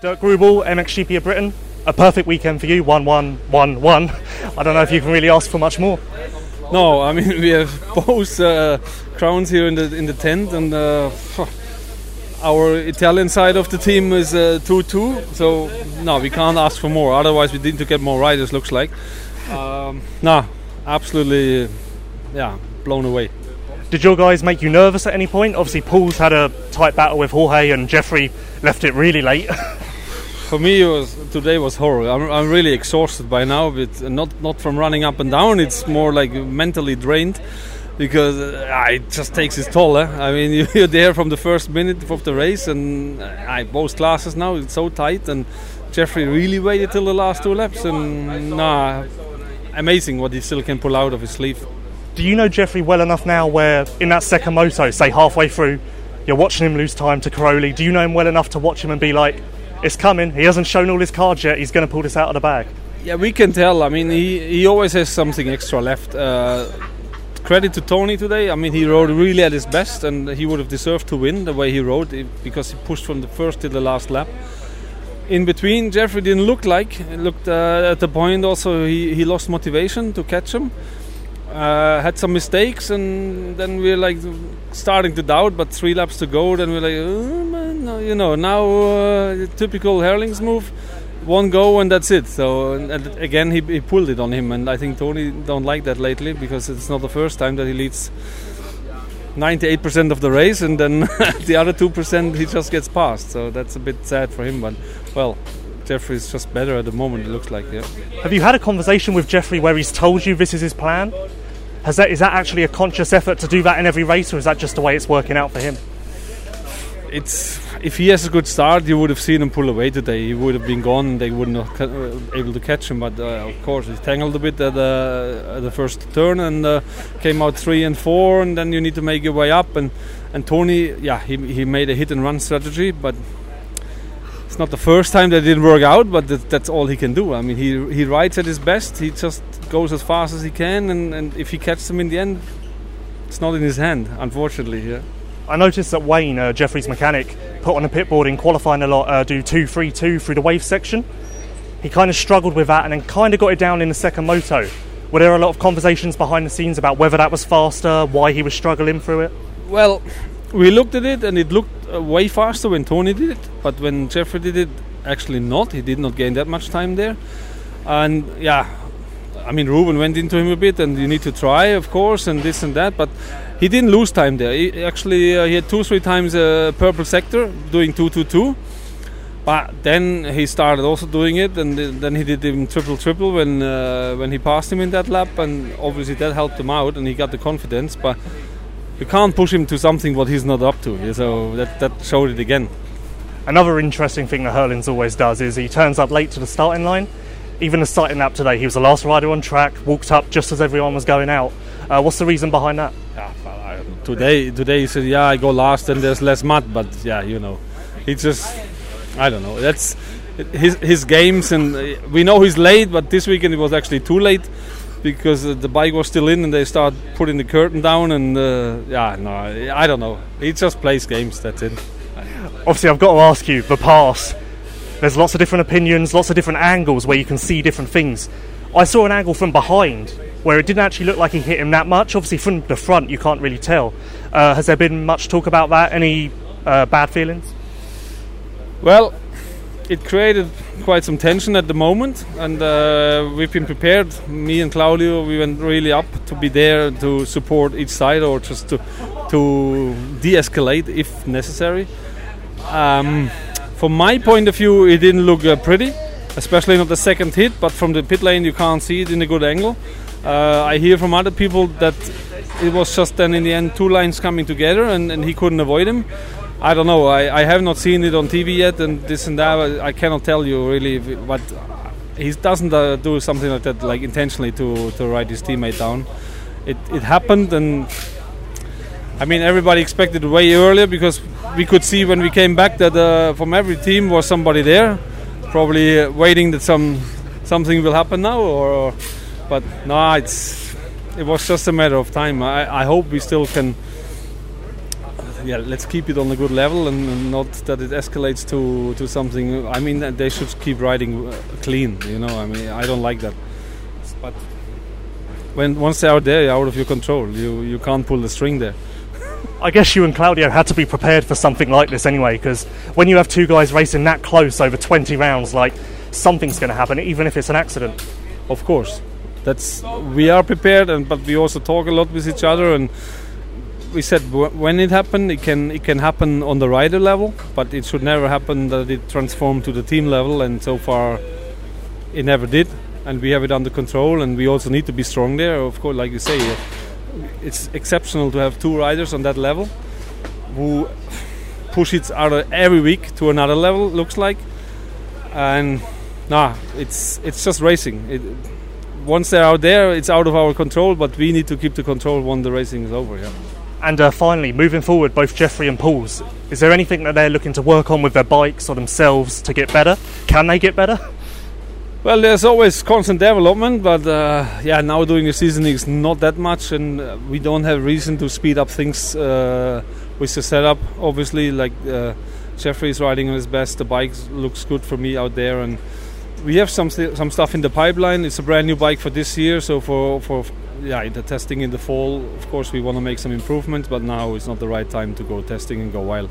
Dirk Gruebel, MXGP of Britain. A perfect weekend for you, 1 1 1 1. I don't know if you can really ask for much more. No, I mean we have both uh, crowns here in the in the tent, and uh, our Italian side of the team is uh, two two. So no, we can't ask for more. Otherwise, we need to get more riders. Looks like. Um, no, absolutely, yeah, blown away. Did your guys make you nervous at any point? Obviously, Pauls had a tight battle with Jorge, and Jeffrey left it really late. For me, was today was horrible. I'm, I'm really exhausted by now, but not not from running up and down. It's more like mentally drained because uh, it just takes its toll. Eh? I mean, you're there from the first minute of the race, and I both classes now it's so tight. And Jeffrey really waited till the last two laps, and nah, amazing what he still can pull out of his sleeve. Do you know Jeffrey well enough now where in that second moto, say halfway through, you're watching him lose time to Cairoli? Do you know him well enough to watch him and be like, it's coming, he hasn't shown all his cards yet, he's going to pull this out of the bag? Yeah, we can tell. I mean, he, he always has something extra left. Uh, credit to Tony today. I mean, he rode really at his best, and he would have deserved to win the way he rode because he pushed from the first to the last lap. In between, Jeffrey didn't look like. It looked uh, at the point also he, he lost motivation to catch him uh, had some mistakes, and then we're like starting to doubt. But three laps to go, then we're like, oh, man, you know, now uh, typical Herlings move, one go and that's it. So again, he, he pulled it on him, and I think Tony don't like that lately because it's not the first time that he leads. 98% of the race, and then the other 2% he just gets passed. So that's a bit sad for him. But well, Jeffrey's just better at the moment. It looks like. Yeah. Have you had a conversation with Jeffrey where he's told you this is his plan? Has that is that actually a conscious effort to do that in every race, or is that just the way it's working out for him? It's if he has a good start, you would have seen him pull away today. He would have been gone. They wouldn't have uh, able to catch him. But uh, of course, he tangled a bit at, uh, at the first turn and uh, came out three and four. And then you need to make your way up. And and Tony, yeah, he he made a hit and run strategy, but it's not the first time that didn't work out, but that, that's all he can do. I mean, he he rides at his best. He just goes as fast as he can, and, and if he catches them in the end, it's not in his hand, unfortunately. Yeah. I noticed that Wayne, uh, Jeffrey's mechanic, put on a pit board in qualifying a lot, uh, do two three two through the wave section. He kind of struggled with that, and then kind of got it down in the second moto. Were there a lot of conversations behind the scenes about whether that was faster, why he was struggling through it? Well, we looked at it, and it looked uh, way faster when Tony did it, but when Jeffrey did it, actually not. He did not gain that much time there. And yeah, I mean, Ruben went into him a bit, and you need to try, of course, and this and that, but he didn't lose time there. He actually uh, he had two, three times a uh, purple sector doing two, two, two. But then he started also doing it, and then he did even triple, triple when uh, when he passed him in that lap, and obviously that helped him out, and he got the confidence. But you can't push him to something what he's not up to. So that that showed it again. Another interesting thing that Herlings always does is he turns up late to the starting line. Even the starting lap today, he was the last rider on track, walked up just as everyone was going out. Uh, what's the reason behind that? Yeah, today, today he said, "Yeah, I go last and there's less mud," but yeah, you know, he just, I don't know. That's his his games, and uh, we know he's late, but this weekend it was actually too late because the bike was still in and they start putting the curtain down and uh, yeah no I don't know. He just plays games that's it. Obviously I've got to ask you the pass there's lots of different opinions lots of different angles where you can see different things. I saw an angle from behind where it didn't actually look like he hit him that much. Obviously from the front you can't really tell. Uh, has there been much talk about that? Any uh, bad feelings? Well it created quite some tension at the moment, and uh, we've been prepared. Me and Claudio, we went really up to be there to support each side or just to to de-escalate if necessary. Um, from my point of view, it didn't look uh, pretty, especially not the second hit. But from the pit lane, you can't see it in a good angle. Uh, I hear from other people that it was just then in the end two lines coming together, and, and he couldn't avoid him. I don't know. I, I have not seen it on TV yet, and this and that. I cannot tell you really, but he doesn't uh, do something like that, like intentionally to to write his teammate down. It it happened, and I mean everybody expected way earlier because we could see when we came back that uh, from every team was somebody there, probably uh, waiting that some something will happen now, or, or but no, it's it was just a matter of time. I, I hope we still can yeah, let's keep it on a good level and, not that it escalates to to something. I mean, they should keep riding uh, clean. You know, I mean, I don't like that. But when once they are there, you're out of your control. You you can't pull the string there. I guess you and Claudio had to be prepared for something like this anyway, because when you have two guys racing that close over 20 rounds, like something's going to happen, even if it's an accident. Of course, that's we are prepared, and but we also talk a lot with each other, and we said when it happened, it can it can happen on the rider level, but it should never happen that it transformed to the team level, and so far, it never did, and we have it under control, and we also need to be strong there. Of course, like you say. It's exceptional to have two riders on that level who push each other every week to another level. Looks like, and nah, it's it's just racing. It, once they're out there, it's out of our control, but we need to keep the control when the racing is over. Yeah. And uh, finally, moving forward, both Jeffrey and Pauls, is there anything that they're looking to work on with their bikes or themselves to get better? Can they get better? Well, there's always constant development, but uh, yeah, now doing the season is not that much, and uh, we don't have reason to speed up things uh, with the setup. Obviously, like uh, Jeffrey is riding on his best, the bike looks good for me out there, and we have some st- some stuff in the pipeline. It's a brand new bike for this year, so for for yeah the testing in the fall, of course, we want to make some improvements, but now it's not the right time to go testing and go wild.